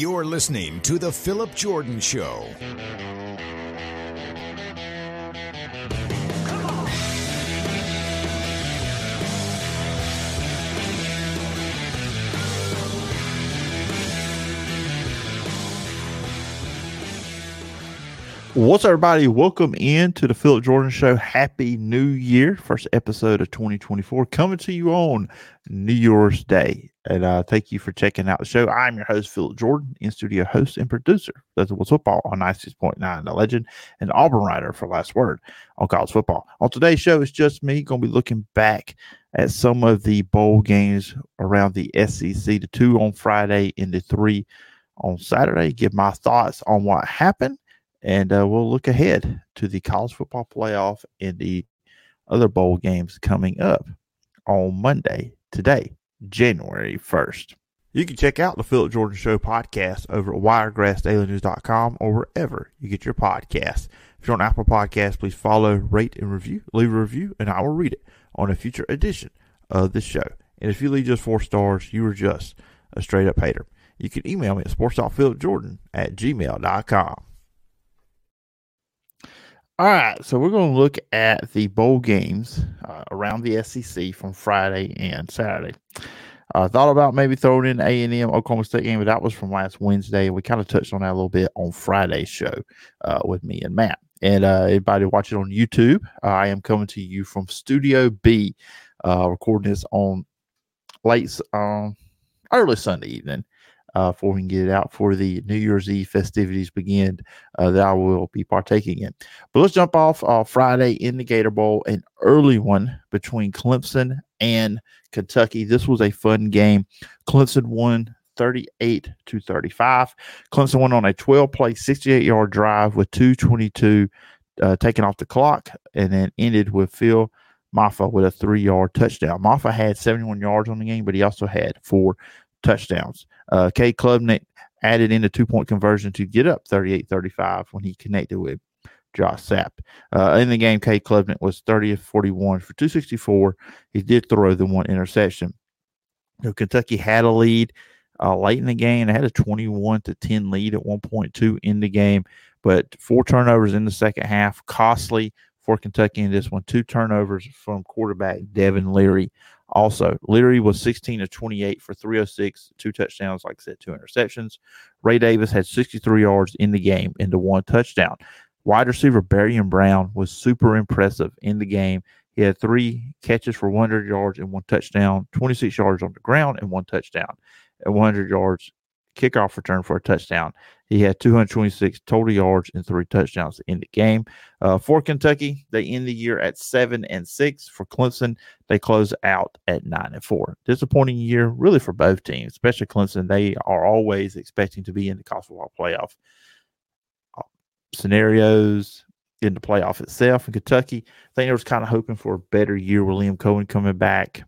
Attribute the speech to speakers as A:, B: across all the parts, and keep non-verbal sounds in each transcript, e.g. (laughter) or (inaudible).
A: You're listening to The Phillip Jordan Show.
B: What's everybody? Welcome in to the Phillip Jordan Show. Happy New Year. First episode of 2024 coming to you on New Year's Day. And uh, thank you for checking out the show. I'm your host, Phillip Jordan, in studio host and producer. That's what's football on 96.9, the legend and Auburn writer for Last Word on college football. On today's show, it's just me going to be looking back at some of the bowl games around the SEC, the two on Friday and the three on Saturday. Give my thoughts on what happened and uh, we'll look ahead to the college football playoff and the other bowl games coming up on Monday, today, January 1st. You can check out the Phillip Jordan Show podcast over at wiregrassdailynews.com or wherever you get your podcasts. If you're on Apple Podcasts, please follow, rate, and review. Leave a review, and I will read it on a future edition of the show. And if you leave just four stars, you are just a straight up hater. You can email me at sports.philipjordan at gmail.com. All right, so we're going to look at the bowl games uh, around the SEC from Friday and Saturday. I uh, thought about maybe throwing in A and M Oklahoma State game, but that was from last Wednesday. We kind of touched on that a little bit on Friday's show uh, with me and Matt. And uh, everybody watching on YouTube, I am coming to you from Studio B, uh, recording this on late, um, early Sunday evening uh, before we can get it out for the New Year's Eve festivities begin uh, that I will be partaking in. But let's jump off uh, Friday in the Gator Bowl, an early one between Clemson and Kentucky. This was a fun game. Clemson won 38 to 35. Clemson went on a 12 play, 68 yard drive with 222 uh, taken off the clock and then ended with Phil Mafah with a three yard touchdown. Mafah had 71 yards on the game, but he also had four touchdowns. Uh, Cade Klubnik added in a two point conversion to get up 38 35 when he connected with Josh Sapp. Uh, in the game, Cade Klubnik was 30 of 41 for 264. He did throw the one interception. You know, Kentucky had a lead uh, late in the game. They had a 21 to 10 lead at 1.2 in the game, but four turnovers in the second half, costly for Kentucky in this one. Two turnovers from quarterback Devin Leary also, Leary was 16 to 28 for 306, two touchdowns, like I said, two interceptions. Ray Davis had 63 yards in the game into one touchdown. Wide receiver Barion Brown was super impressive in the game. He had three catches for 100 yards and one touchdown, 26 yards on the ground and one touchdown, and 100 yards kickoff return for a touchdown. He had 226 total yards and three touchdowns in the game. Uh, for Kentucky, they end the year at seven and six. For Clemson, they close out at nine and four. Disappointing year, really, for both teams, especially Clemson. They are always expecting to be in the college football playoff uh, scenarios in the playoff itself. In Kentucky, I think they was kind of hoping for a better year with Coen coming back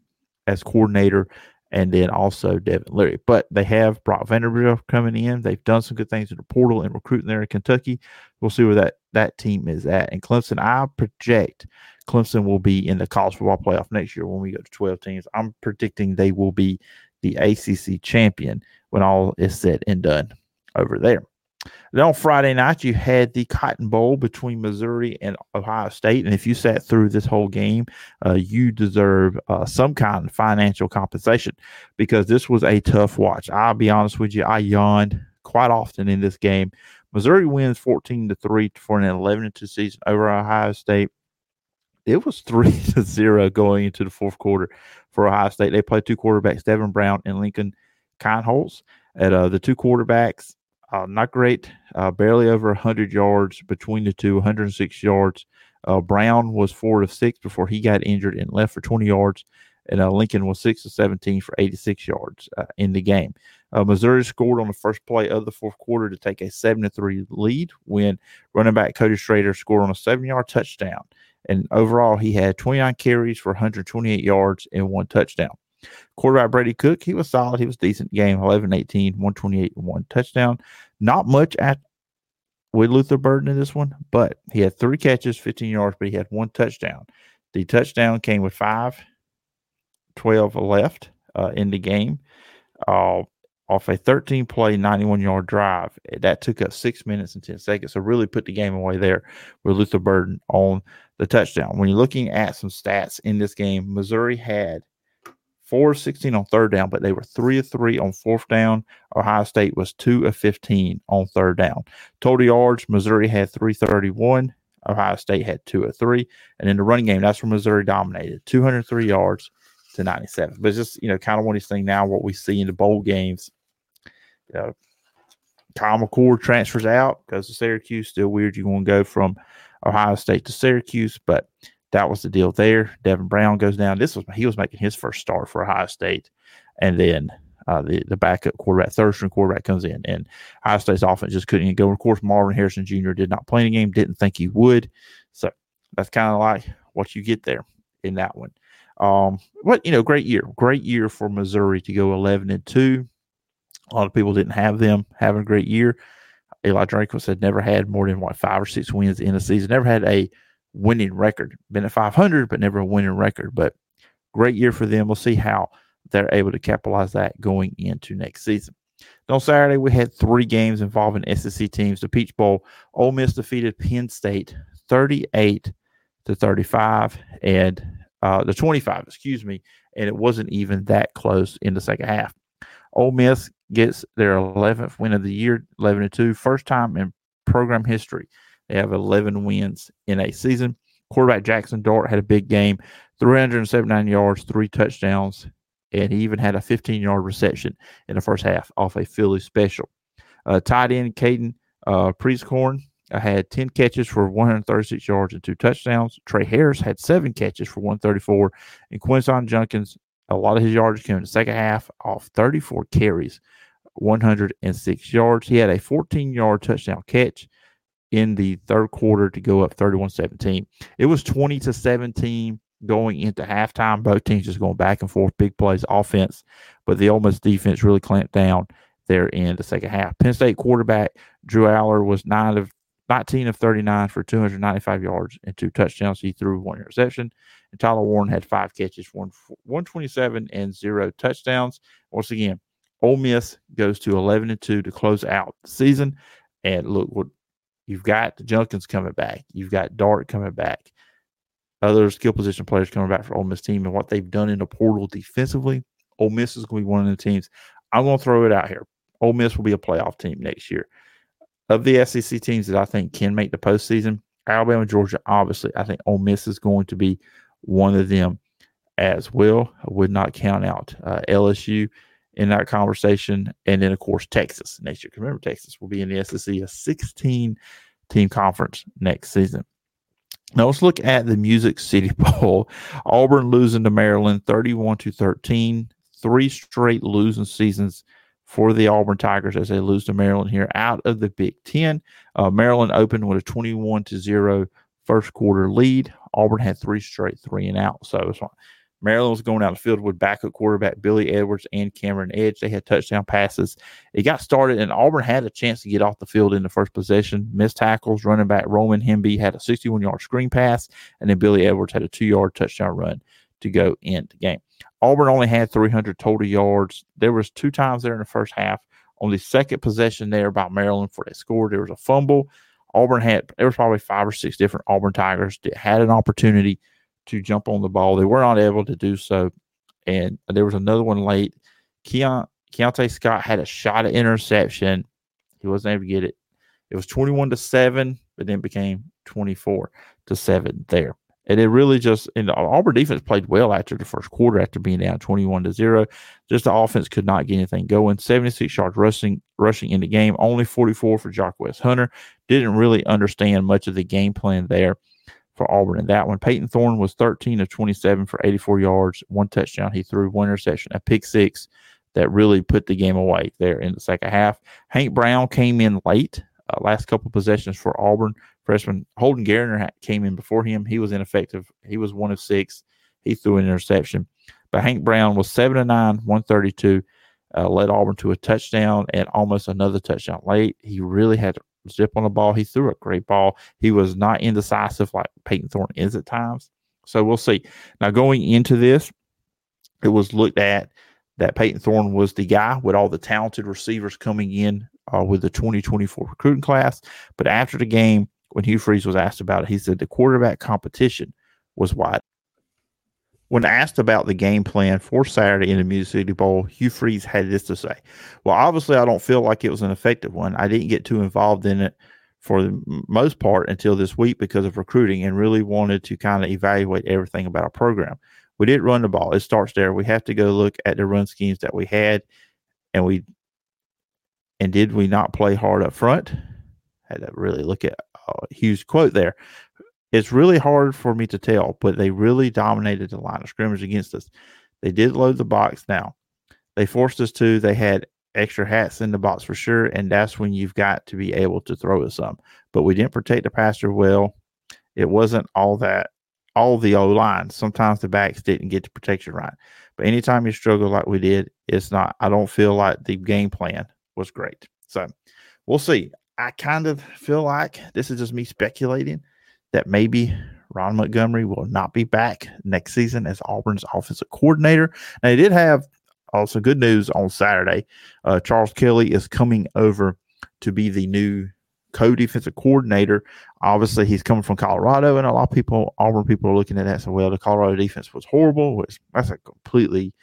B: as coordinator and then also Devin Leary. But they have Brock Vandagriff coming in. They've done some good things in the portal and recruiting there in Kentucky. We'll see where that that team is at. And Clemson, I project Clemson will be in the college football playoff next year when we go to 12 teams. I'm predicting they will be the ACC champion when all is said and done over there. Then on Friday night, you had the Cotton Bowl between Missouri and Ohio State. And if you sat through this whole game, uh, you deserve uh, some kind of financial compensation because this was a tough watch. I'll be honest with you, I yawned quite often in this game. Missouri wins 14 to 3 for an 11 2 season over Ohio State. It was 3 (laughs) to 0 going into the fourth quarter for Ohio State. They played two quarterbacks, Devin Brown and Lincoln Kienholz. At uh, the two quarterbacks, uh, not great, uh, barely over 100 yards between the two, 106 yards. Uh, Brown was four of six before he got injured and left for 20 yards. And uh, Lincoln was six of 17 for 86 yards uh, in the game. Uh, Missouri scored on the first play of the fourth quarter to take a 7 to 3 lead when running back Cody Schrader scored on a seven yard touchdown. And overall, he had 29 carries for 128 yards and one touchdown. Quarterback Brady Cook, he was solid. He was decent game 11 18, 128, and one touchdown. Not much at with Luther Burden in this one, but he had three catches, 15 yards, but he had one touchdown. The touchdown came with 5 12 left uh, in the game. Uh, off a 13 play, 91 yard drive. That took up six minutes and 10 seconds. So, really put the game away there with Luther Burden on the touchdown. When you're looking at some stats in this game, Missouri had four 16 on third down, but they were three of three on fourth down. Ohio State was two of 15 on third down. Total yards, Missouri had 331. Ohio State had two of three. And in the running game, that's where Missouri dominated 203 yards to 97. But it's just, you know, kind of one of these things now, what we see in the bowl games. You know, Kyle McCord transfers out, goes to Syracuse. Still weird. You want to go from Ohio State to Syracuse, but that was the deal there. Devin Brown goes down. This was he was making his first start for Ohio State, and then uh, the the backup quarterback, third string quarterback comes in, and Ohio State's offense just couldn't go. Of course, Marvin Harrison Jr. did not play the game. Didn't think he would. So that's kind of like what you get there in that one. Um, but you know, great year, great year for Missouri to go eleven and two. A lot of people didn't have them having a great year. Eli Drinkwitz had never had more than what five or six wins in a season. Never had a winning record. Been at 500, but never a winning record. But great year for them. We'll see how they're able to capitalize that going into next season. on Saturday, we had three games involving SEC teams. The Peach Bowl, Ole Miss defeated Penn State 38 to 35, and uh, the 25, excuse me, and it wasn't even that close in the second half. Ole Miss gets their 11th win of the year, 11 to 2, first time in program history they have 11 wins in a season. Quarterback Jackson Dart had a big game 379 yards, three touchdowns, and he even had a 15 yard reception in the first half off a Philly special. Uh, tight end Caden uh, Prieskorn uh, had 10 catches for 136 yards and two touchdowns. Trey Harris had seven catches for 134. And Quinshon Judkins, a lot of his yards came in the second half off 34 carries, 106 yards. He had a 14 yard touchdown catch in the third quarter to go up 31 17. It was 20 to 17 going into halftime. Both teams just going back and forth, big plays, offense. But the Ole Miss defense really clamped down there in the second half. Penn State quarterback Drew Allar was nine of 19 of 39 for 295 yards and two touchdowns. He threw one interception. And Tyler Warren had five catches, one 127 and zero touchdowns. Once again, Ole Miss goes to 11 and 2 to close out the season. And look what You've got the Judkins coming back. You've got Dart coming back. Other skill position players coming back for Ole Miss team and what they've done in the portal defensively. Ole Miss is going to be one of the teams. I'm going to throw it out here. Ole Miss will be a playoff team next year. Of the SEC teams that I think can make the postseason, Alabama, Georgia, obviously, I think Ole Miss is going to be one of them as well. I would not count out uh, LSU in that conversation. And then, of course, Texas next year. Remember, Texas will be in the SEC, a 16 team conference next season. Now let's look at the Music (laughs) City Bowl. Auburn losing to Maryland 31 to 13. Three straight losing seasons for the Auburn Tigers as they lose to Maryland here out of the Big Ten. Uh, Maryland opened with a 21 to 0 first quarter lead. Auburn had three straight three and out. So it's Maryland was going down the field with backup quarterback Billy Edwards and Cameron Edge. They had touchdown passes. It got started, and Auburn had a chance to get off the field in the first possession. Missed tackles. Running back Roman Hemby had a 61 yard screen pass, and then Billy Edwards had a two yard touchdown run to go in the game. Auburn only had 300 total yards. There was two times there in the first half. On the second possession there by Maryland for a score, there was a fumble. Auburn had there was probably five or six different Auburn Tigers that had an opportunity to jump on the ball. They were not able to do so. And there was another one late. Keon, Keionte Scott had a shot at interception. He wasn't able to get it. It was 21 to 7, but then became 24 to 7 there. And it really just, and the Auburn defense played well after the first quarter after being down 21 to 0. Just the offense could not get anything going. 76 yards rushing rushing in the game, only 44 for Jarquez Hunter. Didn't really understand much of the game plan there for Auburn in that one. Payton Thorne was 13 of 27 for 84 yards, one touchdown. He threw one interception, a pick six that really put the game away there in the second half. Hank Brown came in late, uh, last couple possessions for Auburn. Freshman Holden Geriner came in before him. He was ineffective. He was one of six. He threw an interception. But Hank Brown was 7 to 9, 132, uh, led Auburn to a touchdown and almost another touchdown late. He really had zip on the ball. He threw a great ball. He was not indecisive like Payton Thorne is at times. So we'll see. Now going into this, it was looked at that Payton Thorne was the guy with all the talented receivers coming in uh, with the 2024 recruiting class. But after the game, when Hugh Freeze was asked about it, he said the quarterback competition was wide. When asked about the game plan for Saturday in the Music City Bowl, Hugh Freeze had this to say. Well, obviously, I don't feel like it was an effective one. I didn't get too involved in it for the most part until this week because of recruiting and really wanted to kind of evaluate everything about our program. We did run the ball. It starts there. We have to go look at the run schemes that we had and we and did we not play hard up front? Had to really look at uh, a huge quote there. It's really hard for me to tell, but they really dominated the line of scrimmage against us. They did load the box now. They forced us to. They had extra hats in the box for sure, and that's when you've got to be able to throw it some. But we didn't protect the passer well. It wasn't all that all the O line. Sometimes the backs didn't get the protection right. But anytime you struggle like we did, it's not. I don't feel like the game plan was great. So we'll see. I kind of feel like this is just me speculating that maybe Ron Montgomery will not be back next season as Auburn's offensive coordinator. Now, he did have also good news on Saturday. Uh, Charles Kelly is coming over to be the new co-defensive coordinator. Obviously, he's coming from Colorado, and a lot of people, Auburn people, are looking at that. and So, well, the Colorado defense was horrible. Which that's a completely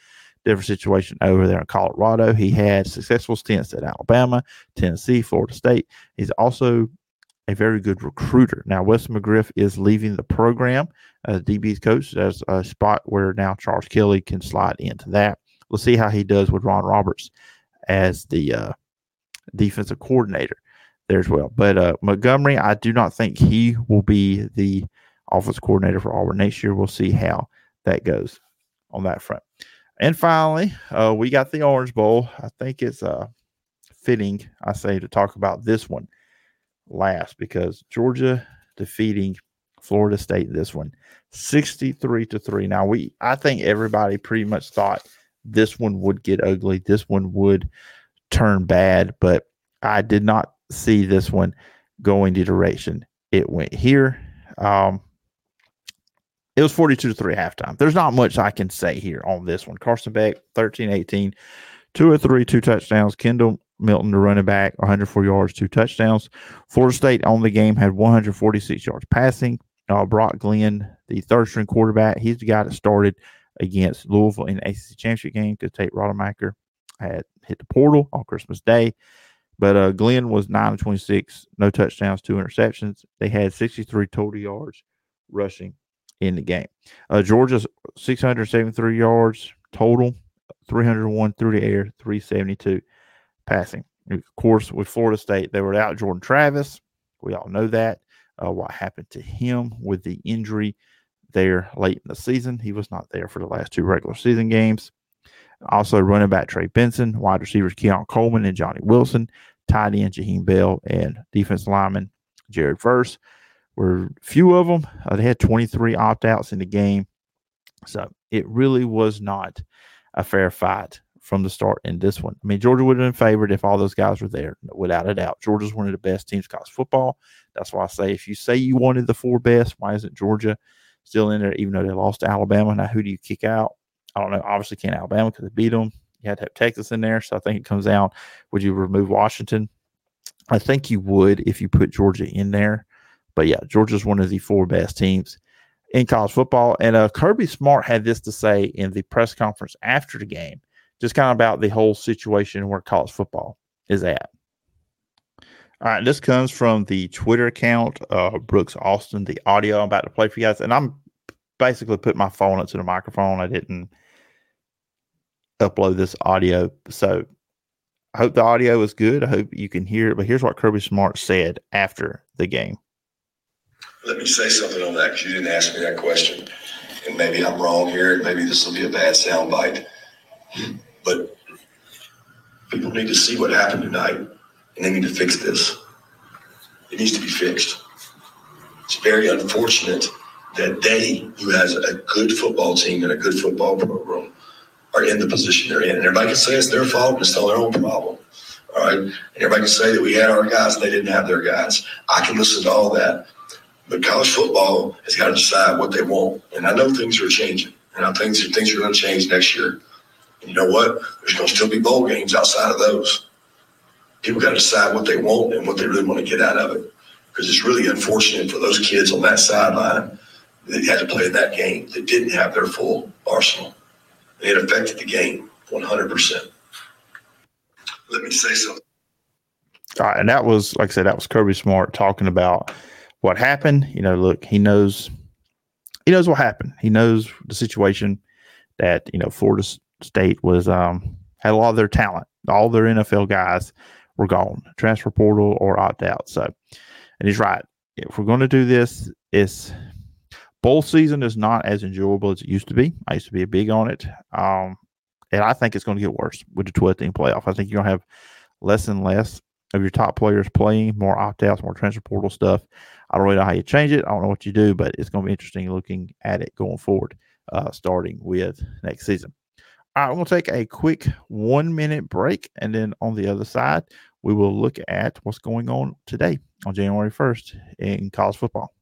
B: different situation over there in Colorado. He had successful stints at Alabama, Tennessee, Florida State. He's also a very good recruiter. Now, Wes McGriff is leaving the program as DB's coach. There's a spot where now Charles Kelly can slide into that. We'll see how he does with Ron Roberts as the uh, defensive coordinator there as well. But uh, Montgomery, I do not think he will be the office coordinator for Auburn next year. We'll see how that goes on that front. And finally, uh, we got the Orange Bowl. I think it's uh, fitting, I say, to talk about this one last because Georgia defeating Florida State this one 63 to 3. Now we I think everybody pretty much thought this one would get ugly. This one would turn bad, but I did not see this one going the direction it went here. Um, it was 42 to 3 halftime. There's not much I can say here on this one. Carson Beck, 13 18, two or three, two touchdowns. Kendall Milton, the running back, 104 yards, two touchdowns. Florida State on the game had 146 yards passing. Uh, Brock Glenn, the third string quarterback, he's the guy that started against Louisville in the ACC championship game because Tate Rodemaker had hit the portal on Christmas Day. But uh, Glenn was 9 of 26, no touchdowns, two interceptions. They had 63 total yards rushing in the game. Uh, Georgia's 673 yards total, 301 through the air, 372 passing. Of course, with Florida State, they were out Jordan Travis. We all know that. Uh, what happened to him with the injury there late in the season? He was not there for the last two regular season games. Also, running back Trey Benson, wide receivers Keon Coleman and Johnny Wilson, tight end Jaheim Bell, and defense lineman Jared Verse were few of them. Uh, they had 23 opt outs in the game. So it really was not a fair fight from the start in this one. I mean, Georgia would have been favored if all those guys were there, without a doubt. Georgia's one of the best teams in college football. That's why I say if you say you wanted the four best, why isn't Georgia still in there, even though they lost to Alabama? Now, who do you kick out? I don't know. Obviously, can't Alabama because they beat them. You had to have Texas in there. So I think it comes out would you remove Washington? I think you would if you put Georgia in there. But yeah, Georgia's one of the four best teams in college football. And uh, Kirby Smart had this to say in the press conference after the game, just kind of about the whole situation where college football is at. All right, this comes from the Twitter account, uh, Brooks Austin. The audio I'm about to play for you guys, and I'm basically put my phone into the microphone. I didn't upload this audio, so I hope the audio is good. I hope you can hear it. But here's what Kirby Smart said after the game.
C: Let me say something on that because you didn't ask me that question. And maybe I'm wrong here, and maybe this will be a bad soundbite. But people need to see what happened tonight, and they need to fix this. It needs to be fixed. It's very unfortunate that they, who has a good football team and a good football program, are in the position they're in. And everybody can say it's their fault and it's still their own problem. All right. And everybody can say that we had our guys and they didn't have their guys. I can listen to all that. But college football has got to decide what they want. And I know things are changing. And I think things are going to change next year. You know what? There's going to still be bowl games outside of those. People got to decide what they want and what they really want to get out of it. Because it's really unfortunate for those kids on that sideline that had to play in that game that didn't have their full arsenal. It affected the game 100%. Let me say something.
B: All right, and that was, like I said, that was Kirby Smart talking about what happened. You know, look, he knows, he knows what happened. He knows the situation that you know Florida State was um had a lot of their talent. All their NFL guys were gone, transfer portal or opt out. So, and he's right. If we're going to do this, it's bowl season is not as enjoyable as it used to be. I used to be a big on it. Um, and I think it's going to get worse with the 12 team playoff. I think you're going to have less and less of your top players playing, more opt outs, more transfer portal stuff. I don't really know how you change it. I don't know what you do, but it's going to be interesting looking at it going forward, uh, starting with next season. All right, we'll take a quick one minute break. And then on the other side, we will look at what's going on today on January 1st in college football.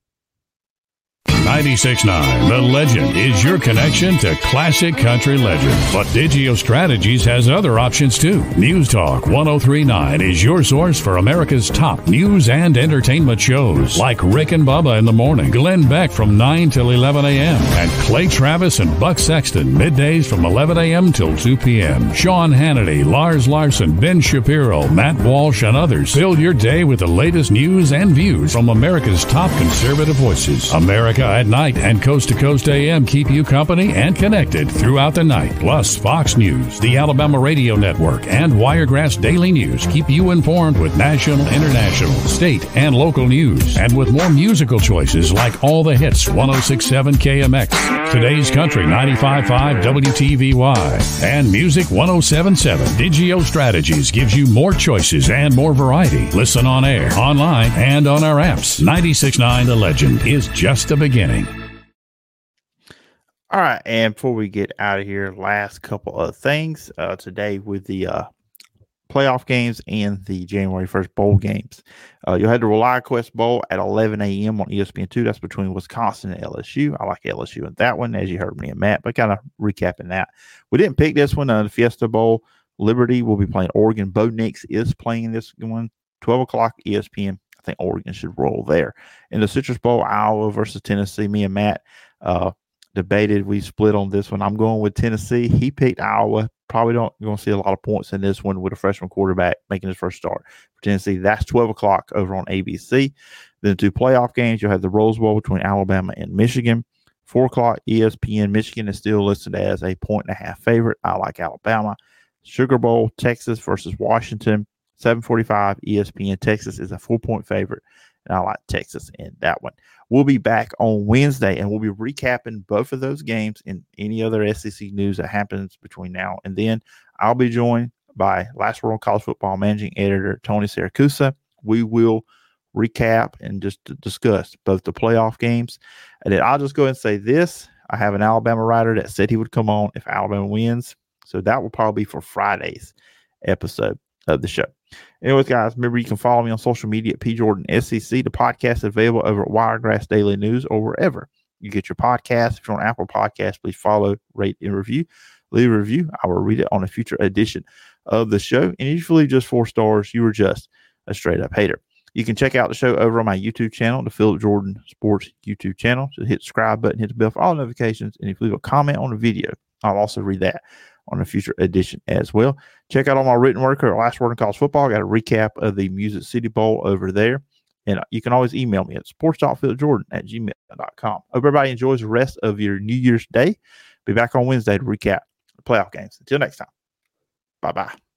D: 96.9 The Legend is your connection to classic country legends. But Digio Strategies has other options too. News Talk 1039 is your source for America's top news and entertainment shows like Rick and Bubba in the morning, Glenn Beck from 9 till 11 a.m., and Clay Travis and Buck Sexton middays from 11 a.m. till 2 p.m. Sean Hannity, Lars Larson, Ben Shapiro, Matt Walsh, and others fill your day with the latest news and views from America's top conservative voices. America at night and Coast to Coast AM keep you company and connected throughout the night. Plus, Fox News, the Alabama Radio Network, and Wiregrass Daily News keep you informed with national, international, state, and local news. And with more musical choices like All the Hits 1067 KMX, Today's Country 955 WTVY, and Music 1077. Digio Strategies gives you more choices and more variety. Listen on air, online, and on our apps. 969 The Legend is just a beginning.
B: All right, and before we get out of here, last couple of things uh, today with the uh, playoff games and the January 1st bowl games. Uh, you'll have the ReliaQuest Bowl at 11 a.m. on ESPN2. That's between Wisconsin and LSU. I like LSU in that one, as you heard me and Matt, but kind of recapping that. We didn't pick this one, uh, the Fiesta Bowl. Liberty will be playing Oregon. Bo Nix is playing this one, 12 o'clock ESPN. Think Oregon should roll there. In the Citrus Bowl, Iowa versus Tennessee, me and Matt uh, debated. We split on this one. I'm going with Tennessee. He picked Iowa. Probably don't going to see a lot of points in this one with a freshman quarterback making his first start for Tennessee. That's 12 o'clock over on ABC. Then two playoff games. You'll have the Rose Bowl between Alabama and Michigan. Four o'clock ESPN. Michigan is still listed as a point and a half favorite. I like Alabama. Sugar Bowl, Texas versus Washington. 745 ESPN. Texas is a four point favorite. And I like Texas in that one. We'll be back on Wednesday and we'll be recapping both of those games and any other SEC news that happens between now and then. I'll be joined by Last Word on College Football Managing Editor Tony Saracusa. We will recap and just discuss both the playoff games. And then I'll just go and say this. I have an Alabama writer that said he would come on if Alabama wins. So that will probably be for Friday's episode of the show. Anyways, guys, remember you can follow me on social media at P Jordan SEC. The podcast is available over at Wiregrass Daily News or wherever you get your podcast. If you're on Apple Podcasts, please follow, rate, and review. Leave a review. I will read it on a future edition of the show. And usually just four stars, you are just a straight up hater. You can check out the show over on my YouTube channel, the Phillip Jordan Sports YouTube channel. So hit subscribe button, hit the bell for all notifications. And if you leave a comment on the video, I'll also read that on a future edition as well. Check out all my written work or Last Word in College Football. I got a recap of the Music City Bowl over there. And you can always email me at sports.philipjordan at gmail.com. Hope everybody enjoys the rest of your New Year's Day. Be back on Wednesday to recap the playoff games. Until next time. Bye bye.